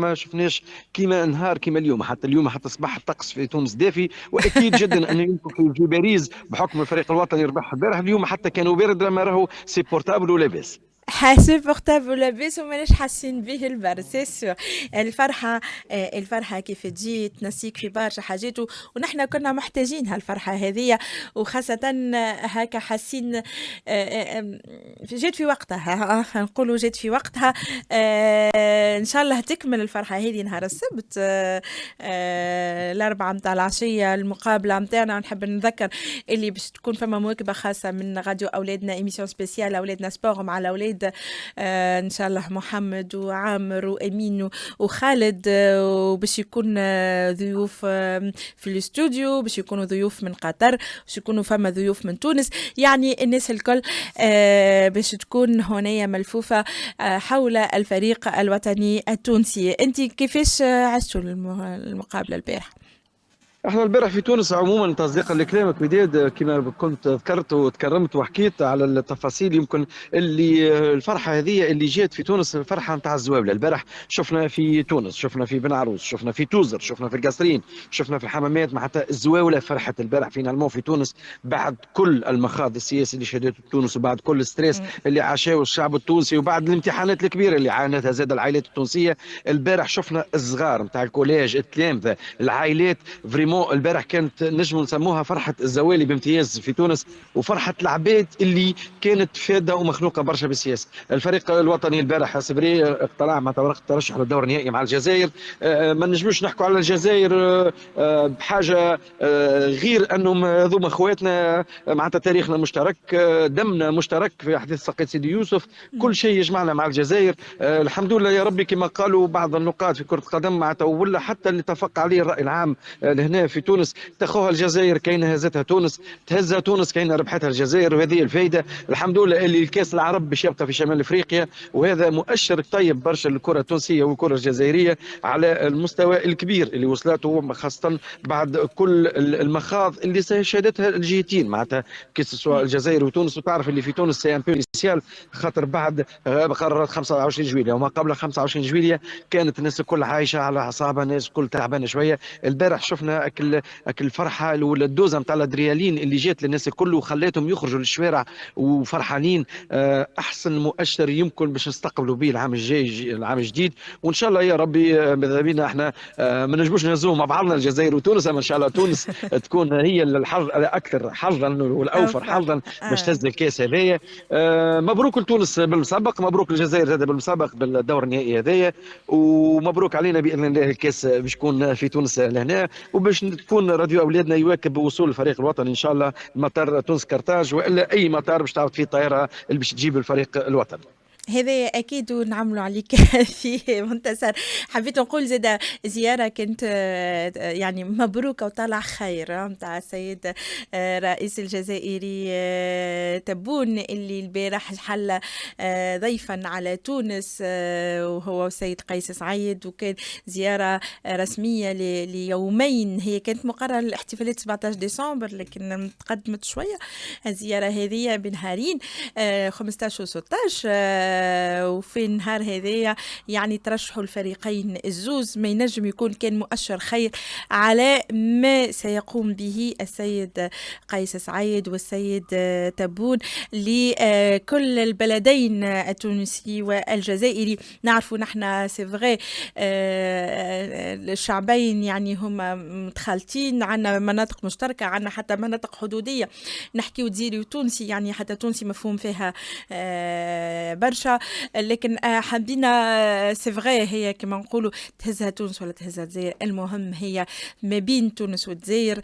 ما شفناش كيما نهار كيما اليوم. حتى اليوم حتى صباح الطقس في تونس دافي. وأكيد جدا أنه يمكن في باريس بحكم الفريق الوطني ربح البارح. اليوم حتى كانوا بارد ما راهو c'est supportable ولاباس c'est supportable ولاباس وماناش حاسين به البرد c'est sûr الفرحة الفرحة كيف تجي تنسيك في برشا حاجات ونحن كنا محتاجين هالفرحة هذه وخاصة هكا حاسين جات في وقتها نقولوا جات في وقتها إن شاء الله تكمل الفرحة هذه نهار السبت الاربعه متاع العشية المقابلة متاعنا. نحب نذكر اللي باش تكون فما مواكبة خاصة من راديو أولادنا émission spéciale أولادنا sport مع الأولاد. آه إن شاء الله محمد وعامر وأمين وخالد آه وباش يكون آه ضيوف آه في الاستوديو باش يكونوا ضيوف من قطر باش يكونوا فما ضيوف من تونس. يعني الناس الكل آه باش تكون هنايا ملفوفة آه حول الفريق الوطني التونسي. انت كيفاش عشتوا المقابلة البارحة؟ إحنا البارح في تونس عموما تصديقا لكلامك بديد كما كنت ذكرت وتكرمت وحكيت على التفاصيل يمكن اللي الفرحة هذه اللي جات في تونس الفرحه نتاع الزواوله البارح شفنا في تونس شفنا في بن عروس شفنا في توزر شفنا في القصرين شفنا في الحمامات مع حتى الزواوله فرحت البارح finalement في تونس بعد كل المخاض السياسي اللي شهدته تونس وبعد كل ال stress اللي عاشاه الشعب التونسي وبعد الامتحانات الكبيرة اللي عانتها زاد العائلات التونسية. البارح شفنا الصغار نتاع ال collège التلامذة العائلات vraiment vraiment البارح كانت نجم نسموها فرحة الزوالي بامتياز في تونس وفرحة العباد اللي كانت فاده ومخنوقه برشا بالسياسة الفريق الوطني البارح c'est vrai اقتلع مع ورقة الترشح للدور النهائي مع الجزائر. ما نجموش نحكوا على الجزائر بحاجه غير أنهم هذوما اخواتنا معناتها تاريخنا مشترك دمنا مشترك في احداث سقيط سيدي يوسف. كل شيء يجمعنا مع الجزائر. الحمد لله يا ربي كما قالوا بعض النقاد في كرة القدم معناتها ولا حتى اللي اتفق عليه الرأي العام لهنا في تونس تخوها الجزائر كاين هزتها تونس تهزها تونس كاين ربحتها الجزائر وهذه الفائده الحمد لله اللي الكاس العرب باش يبقى في شمال إفريقيا وهذا مؤشر طيب برشا للكرة التونسية والكرة الجزائرية على المستوى الكبير اللي وصلته خاصة بعد كل المخاض اللي شهدتها الجهتين. معناتها سواء الجزائر وتونس وتعرف اللي في تونس c'est essentiel خاطر بعد قرارات 25 جويليا وما قبل 25 جويليا كانت الناس الكل عايشة على أعصابها الناس الكل تعبانة شوية. البارح شفنا أكل أكل الفرحه ولا ال dose نتاع الأدرينالين اللي جات للناس الكل وخلاتهم يخرجوا للشوارع وفرحانين أحسن مؤشر يمكن باش نستقبلوا به العام الجاي العام الجديد. وإن شاء الله يا ربي ماذا بينا إحنا ما نجموش نهزوهم مع بعضنا الجزائر وتونس. أما إن شاء الله تونس تكون هي الحظ الأكثر حظا والأوفر حظا باش تهز الكاس هذايا. مبروك لتونس بالمسابق مبروك للجزائر زاد بالمسابق بالدور النهائي هذايا. ومبروك علينا بإذن الله الكاس باش يكون في تونس لهنا. وباش تكون راديو أولادنا يواكب وصول الفريق الوطني إن شاء الله مطار تونس كرتاج وإلا أي مطار باش تعرض فيه الطائره اللي باش تجيب الفريق الوطني. هذا أكيد ونعملوا عليك في منتصر. حبيت نقول زاد زيارة كنت يعني مبروكه وطلع خير نتاع السيد رئيس الجزائري تبون اللي البارح حل ضيفا على تونس وهو السيد قيس سعيد وكان زيارة رسمية ليومين. هي كانت مقررة للاحتفالات 17 ديسمبر لكن تقدمت شوية. الزيارة هذه بنهارين 15 و 16 وفي النهار هذايا يعني ترشحوا الفريقين. الزوز ما ينجم يكون كان مؤشر خير على ما سيقوم به السيد قيس سعيد والسيد تبون لكل البلدين التونسي والجزائري. نعرفوا نحن سي فغي الشعبين يعني هما متخالطين عندنا مناطق مشتركة عندنا حتى مناطق حدودية. نحكيو جزيري وتونسي يعني حتى تونسي مفهوم فيها برشا. لكن حبينا c'est vrai هي كما نقولوا تهزها تونس ولا تهزها الجزائر. المهم هي ما بين تونس والجزائر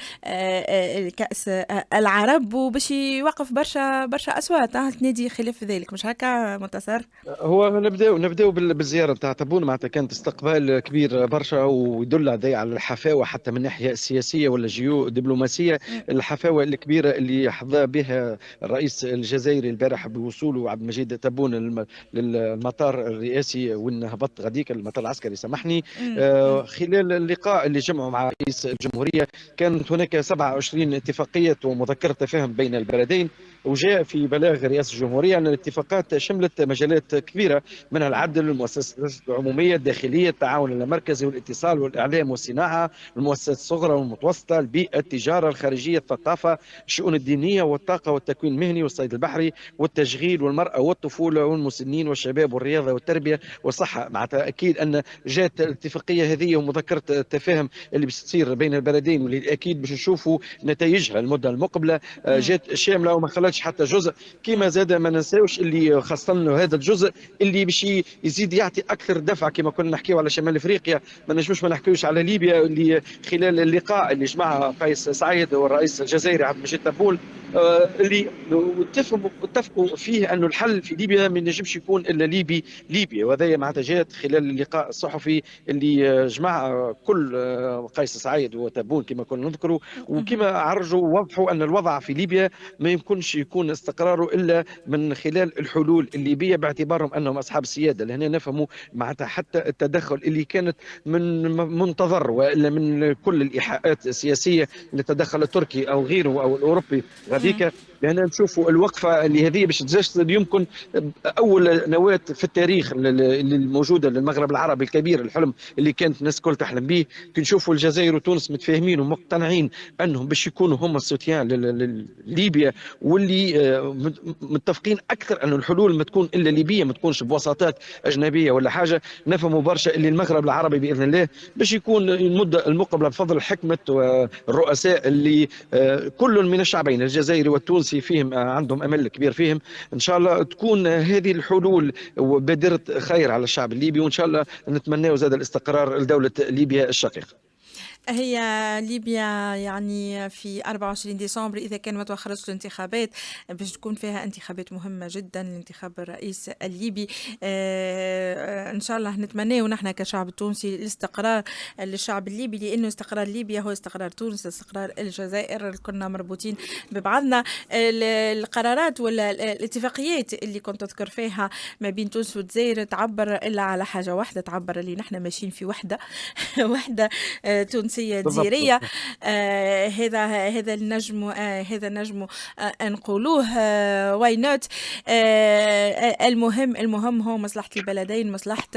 كاس العرب وباش يوقف برشا برشا أصوات. تنادي خلاف ذلك. مش هكا منتصر هو نبداو نبداو بالزيارة نتاع تبون معناتها كانت استقبال كبير برشا ويدل على الحفاوة حتى من الناحيه السياسيه ولا جيو دبلوماسيه الحفاوة الكبيرة اللي حظى بها الرئيس الجزائري البارح بوصوله عبد المجيد تبون للمطار الرئاسي وين هبطت غاديك المطار العسكري. سامحني. آه، خلال اللقاء اللي جمعوا مع رئيس الجمهورية كانت هناك 27 اتفاقية ومذكرة تفاهم بين البلدين وجاء في بلاغ رئاسة الجمهورية أن الاتفاقات شملت مجالات كبيرة منها العدل المؤسسات العمومية الداخلية التعاون المركزي والاتصال والإعلام والصناعة المؤسسات الصغرى والمتوسطة البيئة التجارة الخارجية الثقافة الشؤون الدينية والطاقة والتكوين المهني والصيد البحري والتشغيل والمرأة والطفولة والمسنين والشباب والرياضة والتربية والصحة. مع تأكيد أن جات الاتفاقية هذه ومذكرة التفاهم اللي باش تصير بين البلدين واللي أكيد باش نشوفوا نتائجها المدة المقبلة آه، جات شاملة وما خلتش حتى جزء. كما زاد ما ننساوش اللي خاصة هذا الجزء اللي باش يزيد يعطي أكثر دفع كما كنا نحكيو على شمال إفريقيا. ما نجموش ما نحكيوش على ليبيا اللي خلال اللقاء اللي جمعها قيس سعيد والرئيس الجزائري عبد المجيد تبول آه، اللي اتفقوا اتفقوا فيه انه الحل في ليبيا ما ينجمش يكون إلا ليبي ليبيا. وهذا معناتها جات خلال اللقاء الصحفي اللي جمع كل آه، قيس سعيد وتبون كما كنا نذكروا وكما عرجوا وضحوا أن الوضع في ليبيا ما يمكنش يكون استقراره إلا من خلال الحلول الليبية باعتبارهم أنهم أصحاب السيادة. لهنا نفهموا معناتها حتى التدخل اللي كانت من منتظر وإلا من كل الإيحاءات السياسية اللي تدخل التركي أو غيره أو الأوروبي. غاديك لأن نشوفوا الوقفة اللي هذه باش تجسد يمكن أول نواة في التاريخ الموجوده للمغرب العربي الكبير الحلم اللي كانت الناس الكل تحلم به كي نشوفوا الجزائر وتونس متفاهمين ومقتنعين أنهم باش يكونوا هم السوتيان لليبيا واللي آه، متفقين أكثر انه الحلول ما تكون إلا ليبية ما تكونش بوساطات أجنبية ولا حاجة. نفهموا برشا اللي المغرب العربي بإذن الله باش يكون المدة المقبلة بفضل حكمة والرؤساء اللي آه، كل من الشعبين الجزائري والتونسي فيهم آه، عندهم أمل كبير فيهم. إن شاء الله تكون هذه الحلول بادره خير على الشعب الليبي وإن شاء الله نتمنى زاد الاستقرار لدولة ليبيا الشقيقة. هي ليبيا يعني في 24 ديسمبر إذا كان ما توخرجش الانتخابات باش تكون فيها انتخابات مهمة جدا لانتخاب الرئيس الليبي. آه إن شاء الله نتمناه نحن كشعب تونسي الاستقرار للشعب الليبي لأنه استقرار ليبيا هو استقرار تونس استقرار الجزائر. كنا مربوطين ببعضنا. القرارات ولا الاتفاقيات اللي كنت تذكر فيها ما بين تونس والجزائر تعبر إلا على حاجة واحدة تعبر اللي نحن ماشيين في وحدة. وحدة آه تونس التونسيه الجزائرية آه هذا هذا النجم آه هذا النجم آه نقولوه why not آه المهم المهم هو مصلحة البلدين مصلحة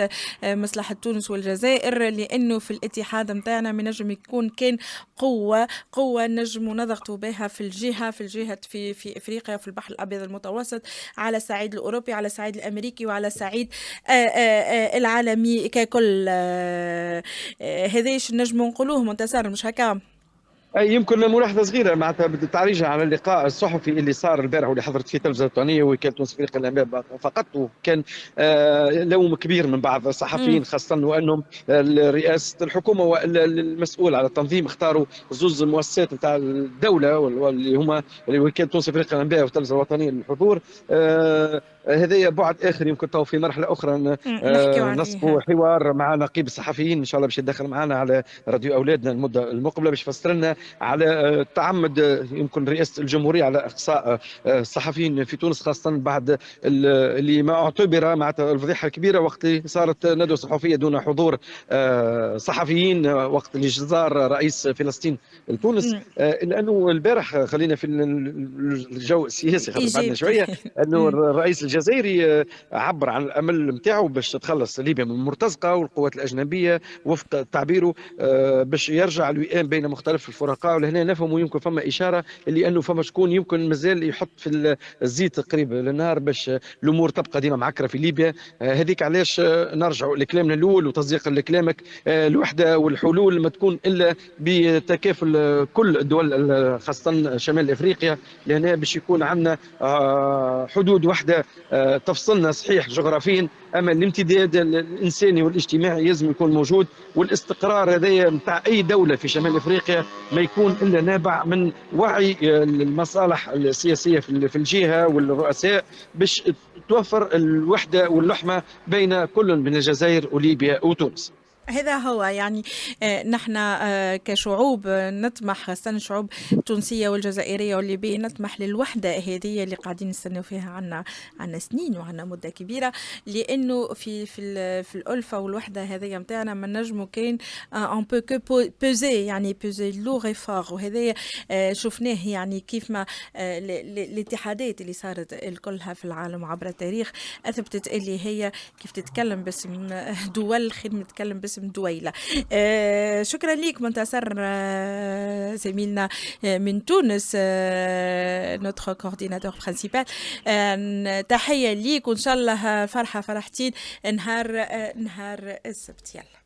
آه مصلحة تونس والجزائر لأنه في الاتحاد نتاعنا من نجم يكون كان قوة قوة نجم نضغطوا بها في الجهة في الجهة في في أفريقيا في البحر الأبيض المتوسط على الصعيد الأوروبي على الصعيد الأمريكي وعلى الصعيد آه، آه، العالمي ككل. هذا نجم نقولوه؟ منتصر مش هكا يمكن ملاحظة صغيرة. معناتها بالتعريج على اللقاء الصحفي اللي صار البارح واللي حضرت فيه التلفزه الوطنية وكاله تونس افريقيا الأنباء فقط وكان آه لوم كبير من بعض الصحفيين خاصة وأنهم رئاسه الحكومة والمسؤول على التنظيم. اختاروا زوز المؤسسات نتاع الدولة واللي هما وكاله تونس افريقيا الانباء والتلفزة الوطنية للحضور. آه هذا بعد آخر يمكن تو في مرحلة أخرى آه نصبوا حوار مع نقيب الصحفيين إن شاء الله باش يدخل معنا على راديو أولادنا المدة المقبلة باش يفسر لنا على آه، تعمد آه، يمكن رئاسة الجمهورية على إقصاء الصحفيين في تونس خاصة بعد اللي ما اعتبر معناتها الفضيحة الكبيرة وقت صارت ندوة صحفية دون حضور صحفيين وقت اللي زار رئيس فلسطين لتونس. لأنه البارح خلينا في الجو السياسي بعدنا شوية إنه الرئيس الجزائري عبر عن الأمل نتاعو باش تخلص ليبيا من المرتزقة والقوات الأجنبية وفق تعبيره باش يرجع الوئام بين مختلف الفرقاء. ولهنا نفهموا يمكن فما إشارة اللي أنه فما شكون يمكن مازال يحط في الزيت قريب للنار باش الأمور تبقى ديما معكرة في ليبيا. هذيك علاش نرجعوا لكلامنا الأول وتصديقا لكلامك. الوحدة والحلول ما تكون إلا بتكافل كل الدول خاصة شمال أفريقيا. لهنا باش يكون عندنا حدود وحدة تفصلنا صحيح جغرافيا. أما الامتداد الإنساني والاجتماعي لازم يكون موجود والاستقرار هذايا نتاع أي دولة في شمال أفريقيا ما يكون إلا نابع من وعي المصالح السياسية في الجهة والرؤساء باش توفر الوحدة واللحمة بين كل من الجزائر وليبيا وتونس. هذا هو يعني آه، نحن آه، كشعوب آه، نطمح خاصة الشعوب التونسية والجزائرية والليبية نطمح للوحدة هذه اللي قاعدين نستناو فيها عنا عنا سنين وعنا مدة كبيرة. لأنه في في في الألفة والوحدة هذه نتاعنا ما نجمو كاين اون بو كو بوزي يعني بوزي لوغ فاغ وهذا شفناه يعني كيف ما الاتحادات اللي صارت الكلها في العالم عبر التاريخ أثبتت اللي هي كيف تتكلم باسم دول خدمة تتكلم باسم اسم دويلة. آه شكرا لك منتصر آه زميلنا آه، من تونس notre coordinateur principal تحية ليك وإن شاء الله فرحة فرحتين نهار آه، نهار السبت. يلا.